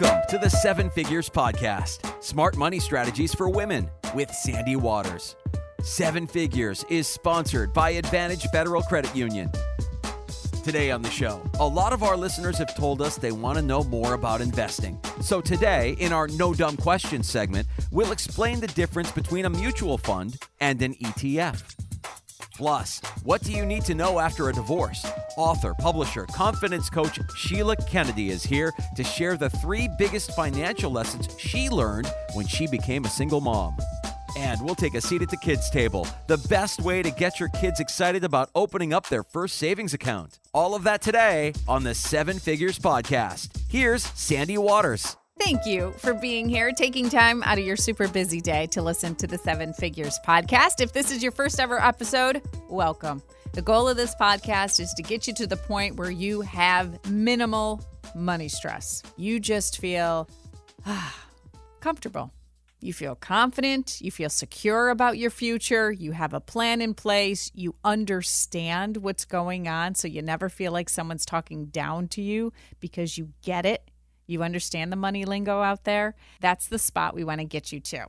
Welcome to the Seven Figures Podcast Smart Money Strategies for Women with Sandy Waters. Seven Figures is sponsored by Advantage Federal Credit Union. Today on the show, a lot of our listeners have told us they want to know more about investing. So today, in our No Dumb Questions segment, we'll explain the difference between a mutual fund and an ETF. Plus, what do you need to know after a divorce? Author, publisher, confidence coach Sheila Kennedy is here to share the three biggest financial lessons she learned when she became a single mom. And we'll take a seat at the kids' table, the best way to get your kids excited about opening up their first savings account. All of that today on the Seven Figures Podcast. Here's Sandy Waters. Thank you for being here, taking time out of your super busy day to listen to the Seven Figures podcast. If this is your first ever episode, welcome. The goal of this podcast is to get you to the point where you have minimal money stress. You just feel ah, comfortable. You feel confident. You feel secure about your future. You have a plan in place. You understand what's going on. So you never feel like someone's talking down to you because you get it you understand the money lingo out there, that's the spot we want to get you to.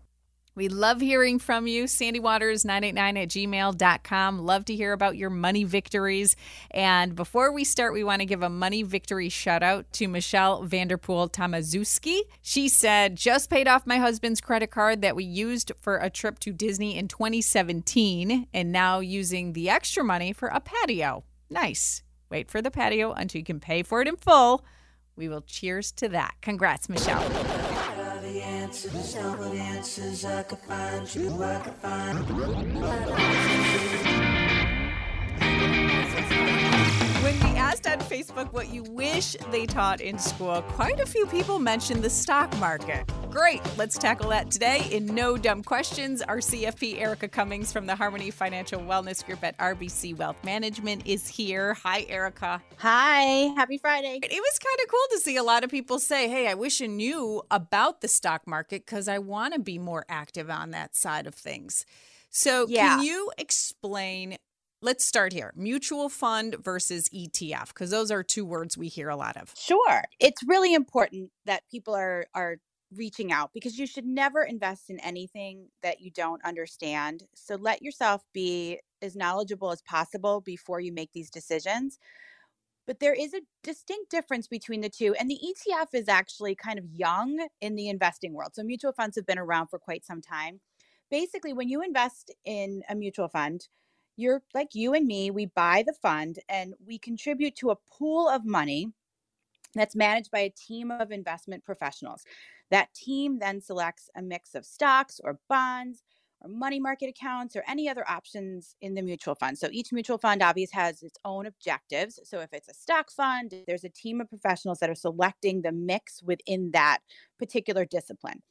We love hearing from you. SandyWaters989 at gmail.com. Love to hear about your money victories. And before we start, we want to give a money victory shout out to Michelle Vanderpool Tamazuski. She said, Just paid off my husband's credit card that we used for a trip to Disney in 2017 and now using the extra money for a patio. Nice. Wait for the patio until you can pay for it in full we will cheers to that. Congrats, Michelle the answers, all the answers I could find you, I could find. When we asked on Facebook what you wish they taught in school, quite a few people mentioned the stock market. Great, let's tackle that today in No Dumb Questions. Our CFP, Erica Cummings from the Harmony Financial Wellness Group at RBC Wealth Management, is here. Hi, Erica. Hi, happy Friday. It was kind of cool to see a lot of people say, Hey, I wish I knew about the stock market because I want to be more active on that side of things. So, yeah. can you explain let's start here mutual fund versus ETF, because those are two words we hear a lot of. Sure. It's really important that people are, are, reaching out because you should never invest in anything that you don't understand. So let yourself be as knowledgeable as possible before you make these decisions. But there is a distinct difference between the two. And the ETF is actually kind of young in the investing world. So mutual funds have been around for quite some time. Basically, when you invest in a mutual fund, you're like you and me, we buy the fund and we contribute to a pool of money that's managed by a team of investment professionals. That team then selects a mix of stocks or bonds or money market accounts or any other options in the mutual fund. So each mutual fund obviously has its own objectives. So if it's a stock fund, there's a team of professionals that are selecting the mix within that particular discipline.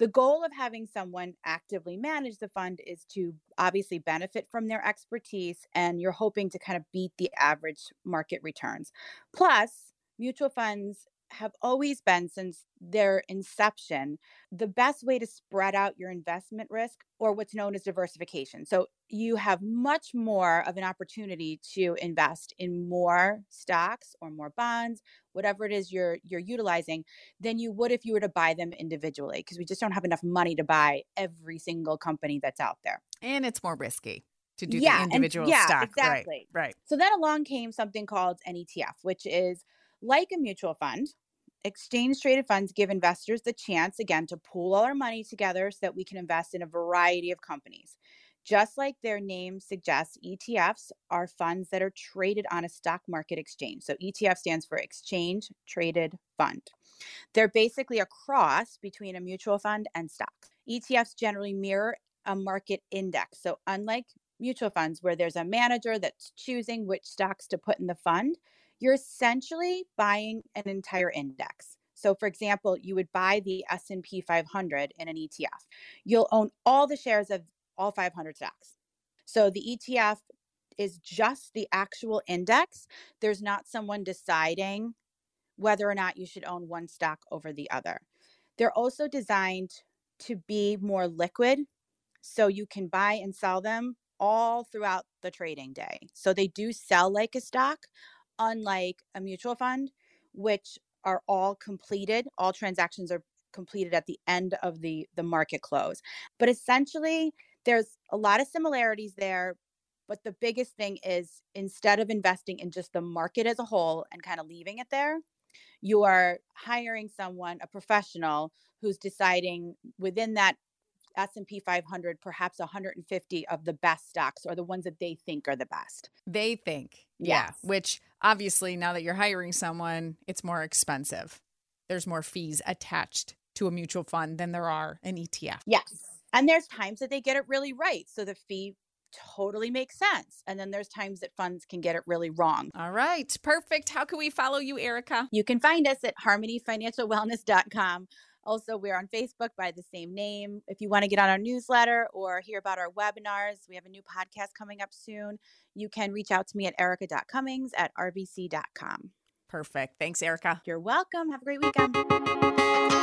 The goal of having someone actively manage the fund is to obviously benefit from their expertise, and you're hoping to kind of beat the average market returns. Plus, mutual funds have always been since their inception the best way to spread out your investment risk or what's known as diversification. So you have much more of an opportunity to invest in more stocks or more bonds, whatever it is you're you're utilizing than you would if you were to buy them individually because we just don't have enough money to buy every single company that's out there. And it's more risky to do yeah, the individual and, yeah, stock. Exactly. Right, right. So then along came something called an ETF, which is like a mutual fund, exchange traded funds give investors the chance again to pool all our money together so that we can invest in a variety of companies. Just like their name suggests, ETFs are funds that are traded on a stock market exchange. So ETF stands for Exchange Traded Fund. They're basically a cross between a mutual fund and stocks. ETFs generally mirror a market index. So, unlike mutual funds, where there's a manager that's choosing which stocks to put in the fund, you're essentially buying an entire index. So for example, you would buy the S&P 500 in an ETF. You'll own all the shares of all 500 stocks. So the ETF is just the actual index. There's not someone deciding whether or not you should own one stock over the other. They're also designed to be more liquid so you can buy and sell them all throughout the trading day. So they do sell like a stock, unlike a mutual fund, which are all completed. All transactions are completed at the end of the the market close. But essentially, there's a lot of similarities there. But the biggest thing is instead of investing in just the market as a whole and kind of leaving it there, you are hiring someone, a professional who's deciding within that S&P 500 perhaps 150 of the best stocks or the ones that they think are the best. They think. Yeah, which obviously now that you're hiring someone, it's more expensive. There's more fees attached to a mutual fund than there are an ETF. Yes. And there's times that they get it really right. So the fee totally makes sense. And then there's times that funds can get it really wrong. All right. Perfect. How can we follow you, Erica? You can find us at harmonyfinancialwellness.com. Also, we're on Facebook by the same name. If you want to get on our newsletter or hear about our webinars, we have a new podcast coming up soon. You can reach out to me at erica.cummings at rbc.com. Perfect. Thanks, Erica. You're welcome. Have a great weekend.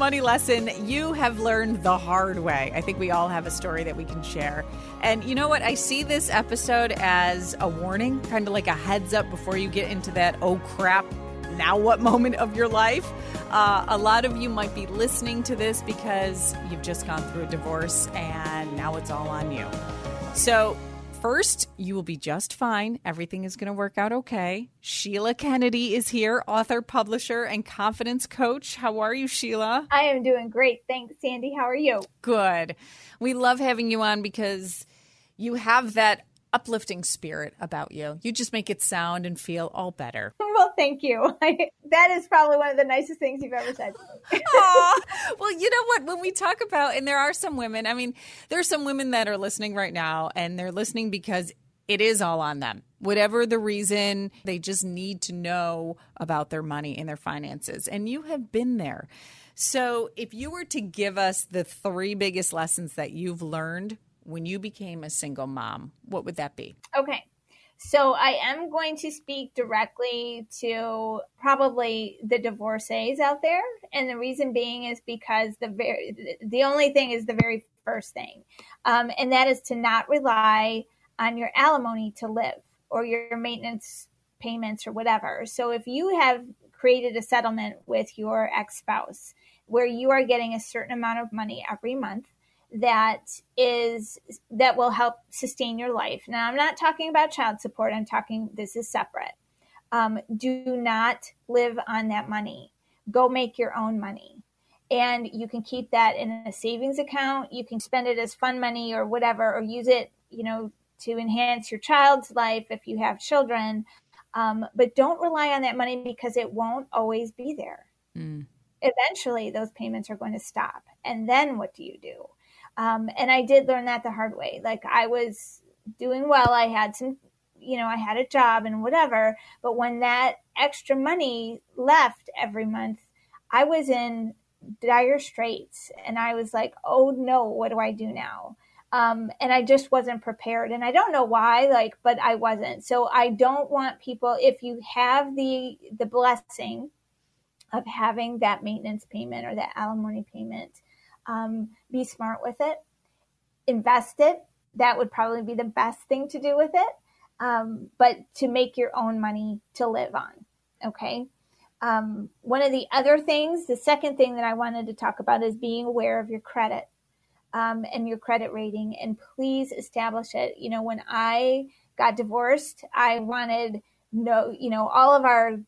Money lesson you have learned the hard way? I think we all have a story that we can share. And you know what? I see this episode as a warning, kind of like a heads up before you get into that, oh crap, now what moment of your life. Uh, a lot of you might be listening to this because you've just gone through a divorce and now it's all on you. So, First, you will be just fine. Everything is going to work out okay. Sheila Kennedy is here, author, publisher, and confidence coach. How are you, Sheila? I am doing great. Thanks, Sandy. How are you? Good. We love having you on because you have that uplifting spirit about you. You just make it sound and feel all better. Well, thank you. I, that is probably one of the nicest things you've ever said. well, you know what? When we talk about, and there are some women, I mean, there are some women that are listening right now, and they're listening because it is all on them. Whatever the reason, they just need to know about their money and their finances. And you have been there. So, if you were to give us the three biggest lessons that you've learned when you became a single mom, what would that be? Okay. So I am going to speak directly to probably the divorcees out there, and the reason being is because the very the only thing is the very first thing, um, and that is to not rely on your alimony to live or your maintenance payments or whatever. So if you have created a settlement with your ex spouse where you are getting a certain amount of money every month that is that will help sustain your life. Now, I'm not talking about child support. I'm talking this is separate. Um, do not live on that money. Go make your own money, and you can keep that in a savings account. You can spend it as fun money or whatever, or use it, you know, to enhance your child's life if you have children. Um, but don't rely on that money because it won't always be there. Mm. Eventually, those payments are going to stop, and then what do you do? Um, and I did learn that the hard way. Like I was doing well. I had some, you know, I had a job and whatever. But when that extra money left every month, I was in dire straits. And I was like, oh no, what do I do now? Um, and I just wasn't prepared. And I don't know why, like, but I wasn't. So I don't want people, if you have the, the blessing of having that maintenance payment or that alimony payment, um, be smart with it, invest it. That would probably be the best thing to do with it. Um, but to make your own money to live on. Okay. Um, one of the other things, the second thing that I wanted to talk about is being aware of your credit um, and your credit rating. And please establish it. You know, when I got divorced, I wanted no, you know, all of our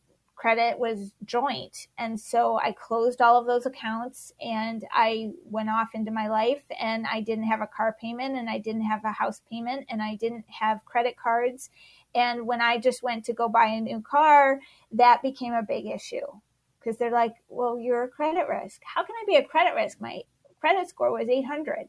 credit was joint. And so I closed all of those accounts and I went off into my life and I didn't have a car payment and I didn't have a house payment and I didn't have credit cards. And when I just went to go buy a new car, that became a big issue because they're like, well, you're a credit risk. How can I be a credit risk? My credit score was 800.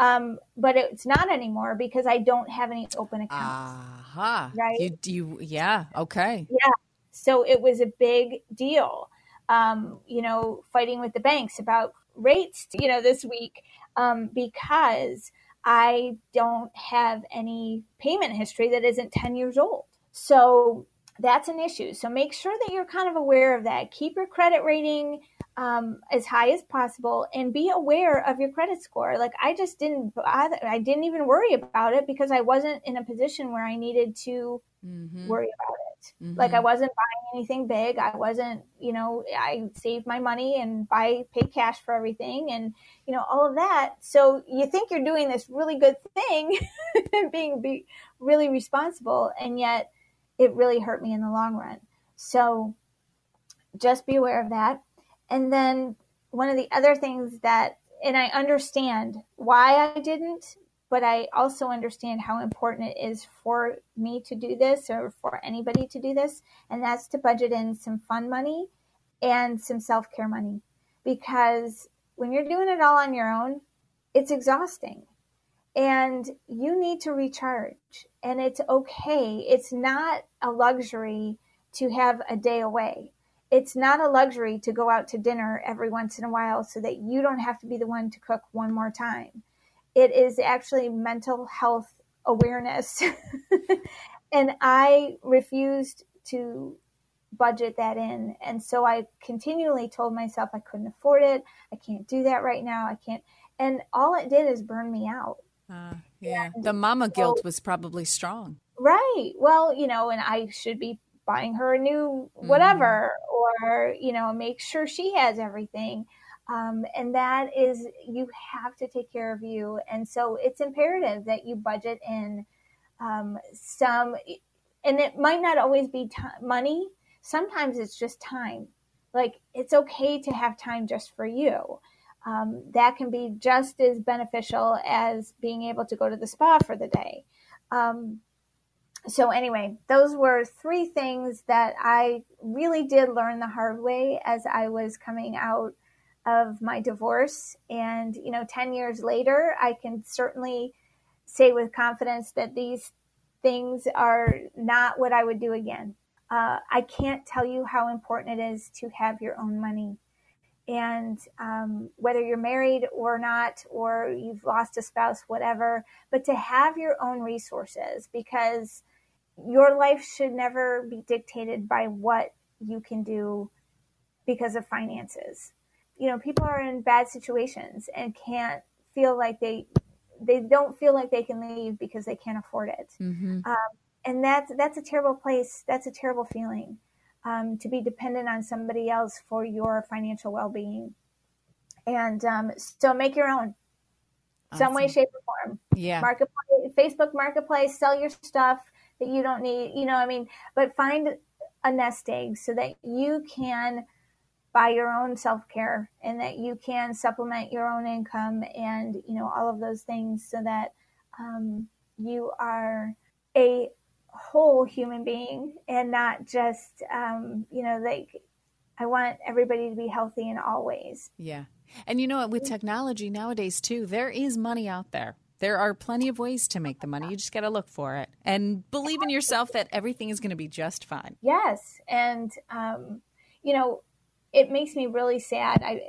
Um, but it's not anymore because I don't have any open accounts. Uh-huh. Right. You, you, yeah. Okay. Yeah. So it was a big deal. Um, you know, fighting with the banks about rates, you know, this week um, because I don't have any payment history that isn't 10 years old. So that's an issue. So make sure that you're kind of aware of that. Keep your credit rating um, as high as possible and be aware of your credit score. Like I just didn't bother, I didn't even worry about it because I wasn't in a position where I needed to mm-hmm. worry about it. Mm-hmm. Like I wasn't buying anything big. I wasn't, you know, I saved my money and buy pay cash for everything and you know all of that. So you think you're doing this really good thing and being be really responsible and yet it really hurt me in the long run. So just be aware of that. And then one of the other things that, and I understand why I didn't, but I also understand how important it is for me to do this or for anybody to do this. And that's to budget in some fun money and some self care money. Because when you're doing it all on your own, it's exhausting and you need to recharge and it's okay it's not a luxury to have a day away it's not a luxury to go out to dinner every once in a while so that you don't have to be the one to cook one more time it is actually mental health awareness and i refused to budget that in and so i continually told myself i couldn't afford it i can't do that right now i can't and all it did is burn me out uh, yeah. The mama guilt was probably strong. Right. Well, you know, and I should be buying her a new whatever mm. or, you know, make sure she has everything. Um, and that is, you have to take care of you. And so it's imperative that you budget in um, some, and it might not always be t- money. Sometimes it's just time. Like it's okay to have time just for you um, that can be just as beneficial as being able to go to the spa for the day. Um, so, anyway, those were three things that I really did learn the hard way as I was coming out of my divorce. And, you know, 10 years later, I can certainly say with confidence that these things are not what I would do again. Uh, I can't tell you how important it is to have your own money and um, whether you're married or not, or you've lost a spouse, whatever, but to have your own resources because your life should never be dictated by what you can do because of finances. You know, people are in bad situations and can't feel like they they don't feel like they can leave because they can't afford it. Mm-hmm. Um, and that's that's a terrible place. That's a terrible feeling um, to be dependent on somebody else for your financial well-being and um, so make your own awesome. some way shape or form yeah marketplace facebook marketplace sell your stuff that you don't need you know i mean but find a nest egg so that you can buy your own self-care and that you can supplement your own income and you know all of those things so that um, you are a whole human being and not just um, you know like i want everybody to be healthy in all ways. Yeah. And you know what? With technology nowadays too there is money out there. There are plenty of ways to make the money. You just got to look for it and believe in yourself that everything is going to be just fine. Yes. And um, you know it makes me really sad i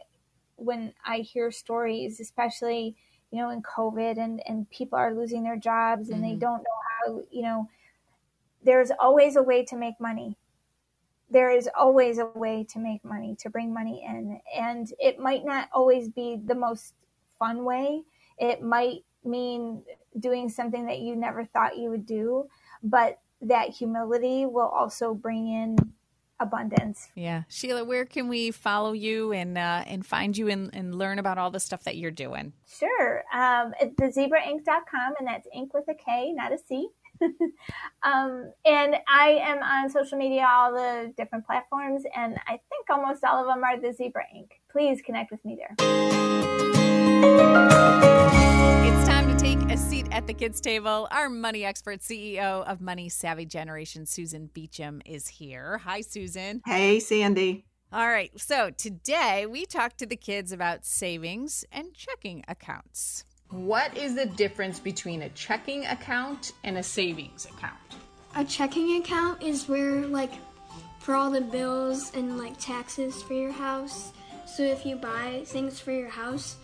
when i hear stories especially you know in covid and and people are losing their jobs and mm-hmm. they don't know how you know there's always a way to make money. There is always a way to make money, to bring money in. And it might not always be the most fun way. It might mean doing something that you never thought you would do, but that humility will also bring in abundance. Yeah. Sheila, where can we follow you and uh, and find you and, and learn about all the stuff that you're doing? Sure. Um, at thezebraink.com, and that's ink with a K, not a C. um, and I am on social media, all the different platforms, and I think almost all of them are the Zebra Ink. Please connect with me there. At the kids' table. Our money expert, CEO of Money Savvy Generation, Susan Beacham, is here. Hi, Susan. Hey, Sandy. All right. So today we talked to the kids about savings and checking accounts. What is the difference between a checking account and a savings account? A checking account is where, like, for all the bills and like taxes for your house. So if you buy things for your house,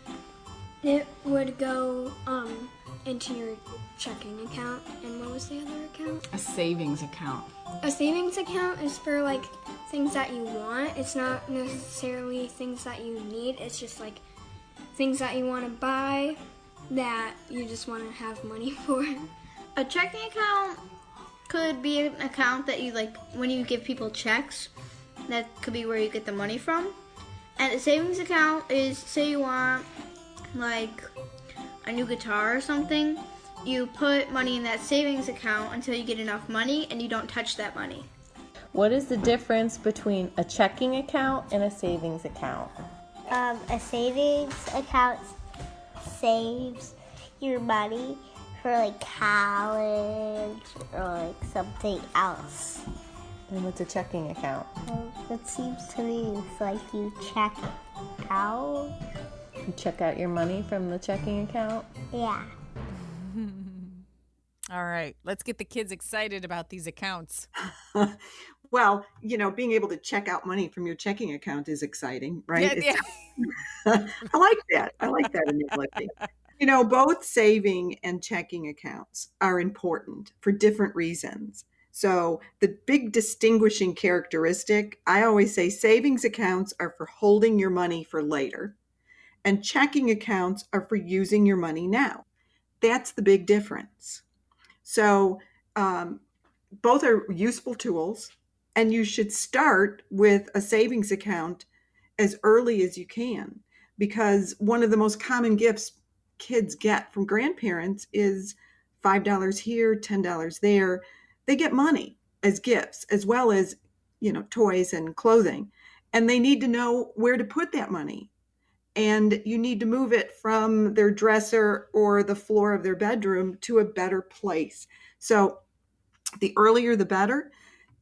It would go um, into your checking account. And what was the other account? A savings account. A savings account is for like things that you want. It's not necessarily things that you need. It's just like things that you want to buy that you just want to have money for. A checking account could be an account that you like when you give people checks. That could be where you get the money from. And a savings account is say you want like a new guitar or something. You put money in that savings account until you get enough money and you don't touch that money. What is the difference between a checking account and a savings account? Um, a savings account saves your money for like college or like something else. And what's a checking account? Well, it seems to me it's like you check out. You check out your money from the checking account? Yeah. All right, let's get the kids excited about these accounts. well, you know, being able to check out money from your checking account is exciting, right? Yeah, yeah. I like that. I like that analogy. You know, both saving and checking accounts are important for different reasons. So, the big distinguishing characteristic, I always say savings accounts are for holding your money for later, and checking accounts are for using your money now. That's the big difference. So, um, both are useful tools, and you should start with a savings account as early as you can because one of the most common gifts kids get from grandparents is $5 here, $10 there. They get money as gifts as well as, you know, toys and clothing. And they need to know where to put that money. And you need to move it from their dresser or the floor of their bedroom to a better place. So the earlier the better.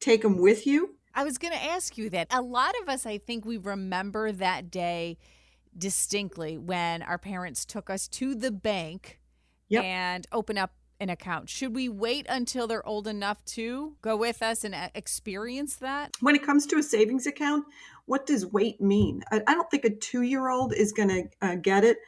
Take them with you. I was going to ask you that. A lot of us, I think, we remember that day distinctly when our parents took us to the bank Yep. and open up an account. Should we wait until they're old enough to go with us and uh, experience that? When it comes to a savings account, what does wait mean? I, I don't think a two year old is going to uh, get it,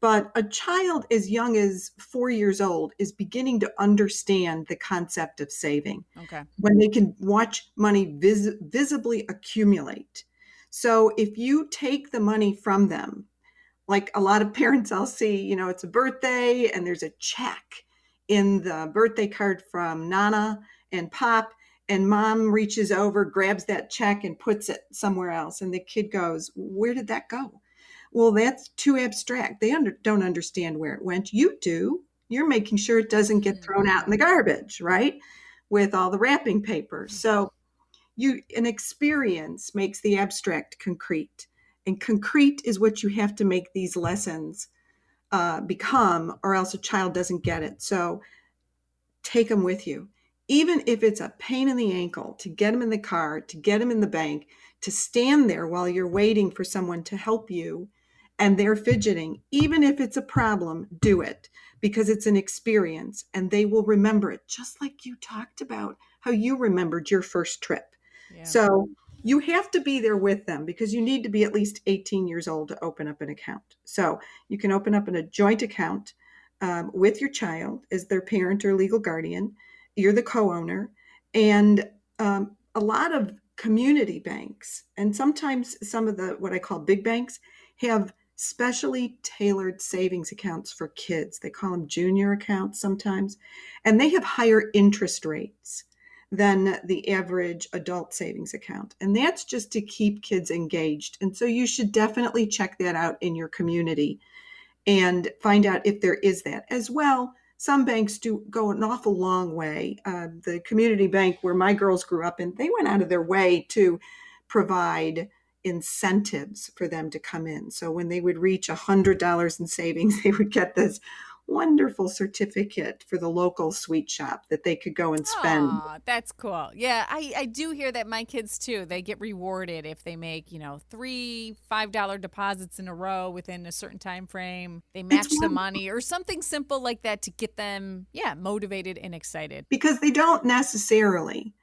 but a child as young as four years old is beginning to understand the concept of saving Okay. when they can watch money vis- visibly accumulate. So if you take the money from them, like a lot of parents I'll see, you know, it's a birthday and there's a check in the birthday card from Nana and Pop, and mom reaches over, grabs that check, and puts it somewhere else. And the kid goes, Where did that go? Well, that's too abstract. They under, don't understand where it went. You do. You're making sure it doesn't get thrown out in the garbage, right? With all the wrapping paper. So, you an experience makes the abstract concrete and concrete is what you have to make these lessons uh, become or else a child doesn't get it so take them with you even if it's a pain in the ankle to get them in the car to get them in the bank to stand there while you're waiting for someone to help you and they're fidgeting even if it's a problem do it because it's an experience and they will remember it just like you talked about how you remembered your first trip Yeah. so you have to be there with them because you need to be at least 18 years old to open up an account. So you can open up a joint account um, with your child as their parent or legal guardian. You're the co owner. And um, a lot of community banks, and sometimes some of the what I call big banks, have specially tailored savings accounts for kids. They call them junior accounts sometimes, and they have higher interest rates than the average adult savings account. And that's just to keep kids engaged. And so you should definitely check that out in your community and find out if there is that as well. Some banks do go an awful long way. Uh, the community bank where my girls grew up in, they went out of their way to provide incentives for them to come in. So when they would reach $100 in savings, they would get this wonderful certificate for the local sweet shop that they could go and spend. Aw, that's cool. Yeah, I, I do hear that my kids too. They get rewarded if they make you know three five dollar deposits in a row within a certain time frame. They match the wonderful. money or something simple like that to get them yeah motivated and excited. because they don't necessarily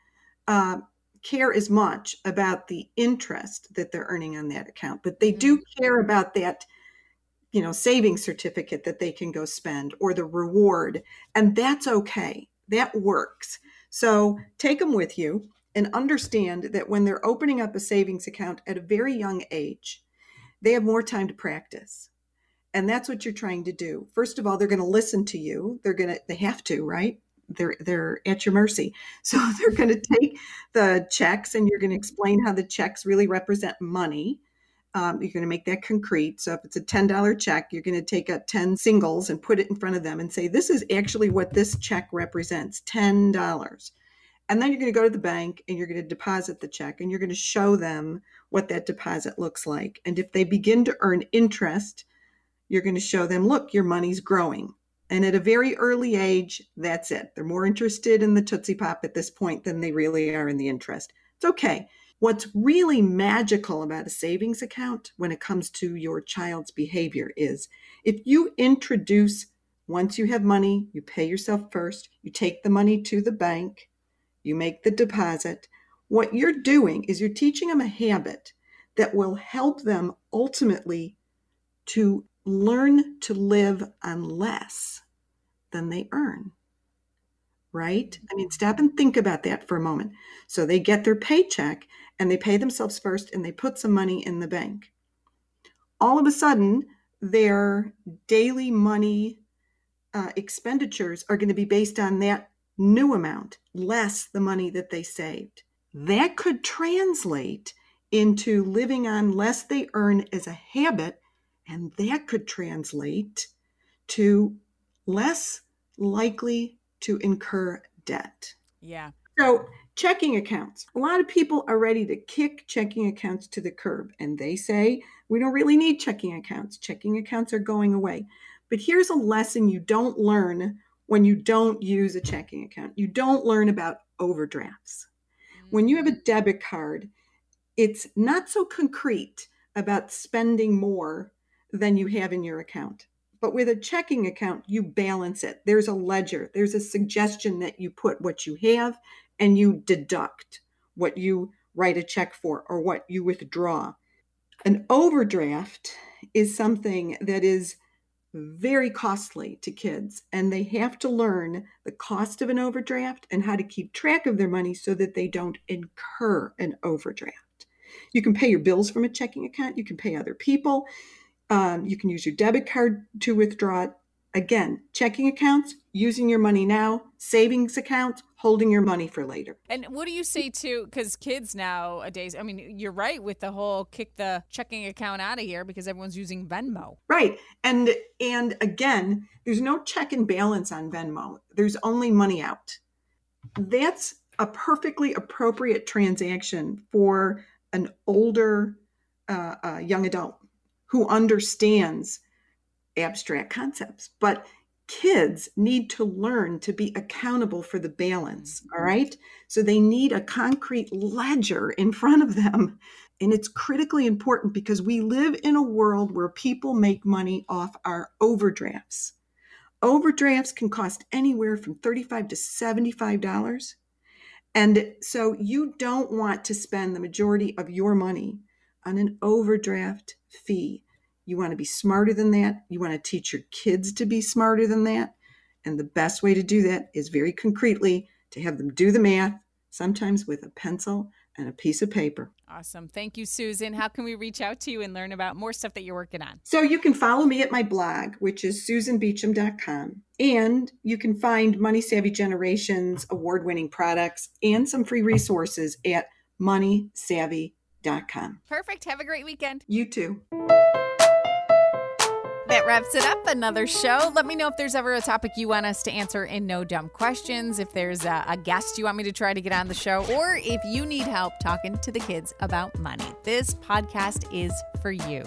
uh, care as much about the interest that they're earning on that account, but they do care about that, you know, savings certificate that they can go spend or the reward. And that's okay. That works. So take them with you and understand that when they're opening up a savings account at a very young age, they have more time to practice. And that's what you're trying to do. First of all, they're going to listen to you. They're going to, they have to, right? They're, they're at your mercy. So they're going to take the checks and you're going to explain how the checks really represent money um, you're going to make that concrete. So if it's a $10 check, you're going to take out 10 singles and put it in front of them and say, this is actually what this check represents $10. And then you're going to go to the bank and you're going to deposit the check and you're going to show them what that deposit looks like. And if they begin to earn interest, you're going to show them, look, your money's growing. And at a very early age, that's it. They're more interested in the Tootsie Pop at this point than they really are in the interest. It's okay. What's really magical about a savings account when it comes to your child's behavior is if you introduce, once you have money, you pay yourself first, you take the money to the bank, you make the deposit. What you're doing is you're teaching them a habit that will help them ultimately to learn to live on less than they earn right? I mean, stop and think about that for a moment. So they get their paycheck and they pay themselves first and they put some money in the bank. All of a sudden, their daily money uh, expenditures are going to be based on that new amount, less the money that they saved. That could translate into living on less they earn as a habit, and that could translate to less likely to incur debt. Yeah. So, checking accounts. A lot of people are ready to kick checking accounts to the curb and they say, we don't really need checking accounts. Checking accounts are going away. But here's a lesson you don't learn when you don't use a checking account. You don't learn about overdrafts. When you have a mm. debit card, it's not so concrete about spending more than you have in your account. But with a checking account, you balance it. There's a ledger, there's a suggestion that you put what you have and you deduct what you write a check for or what you withdraw. An overdraft is something that is very costly to kids, and they have to learn the cost of an overdraft and how to keep track of their money so that they don't incur an overdraft. You can pay your bills from a checking account, you can pay other people. Um, you can use your debit card to withdraw it. Again, checking accounts, using your money now, savings accounts, holding your money for later. And what do you say to because kids nowadays? I mean, you're right with the whole kick the checking account out of here because everyone's using Venmo. Right, and and again, there's no check and balance on Venmo. There's only money out. That's a perfectly appropriate transaction for an older uh, uh, young adult who understands abstract concepts. But kids need to learn to be accountable for the balance. All mm-hmm. So they need a concrete ledger in front of them. And it's critically important because we live in a world where people make money off our overdrafts. Overdrafts can cost anywhere from 35 to $75. And so you don't want to spend the majority of your money on an overdraft fee. You want to be smarter than that. You want to teach your kids to be smarter than that. And the best way to do that is very concretely to have them do the math, sometimes with a pencil and a piece of paper. Awesome. Thank you, Susan. How can we reach out to you and learn about more stuff that you're working on? So you can follow me at my blog, which is susanbeacham.com. And you can find Money Savvy Generations award winning products and some free resources at moneysavvy.com. Perfect. Have a great weekend. You too. That wraps it up. Another show. Let me know if there's ever a topic you want us to answer in no dumb questions, if there's a, a, guest you want me to try to get on the show, or if you need help talking to the kids about money. This podcast is for you.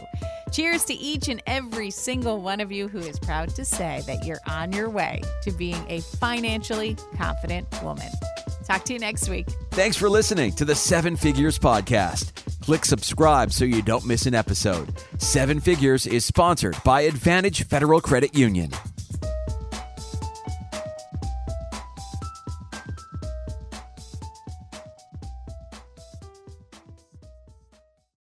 Cheers to each and every single one of you who is proud to say that you're on your way to being a financially confident woman. Talk to you next week. Thanks for listening to the Seven Figures Podcast. Click subscribe so you don't miss an episode. Seven Figures is sponsored by Advantage Federal Credit Union.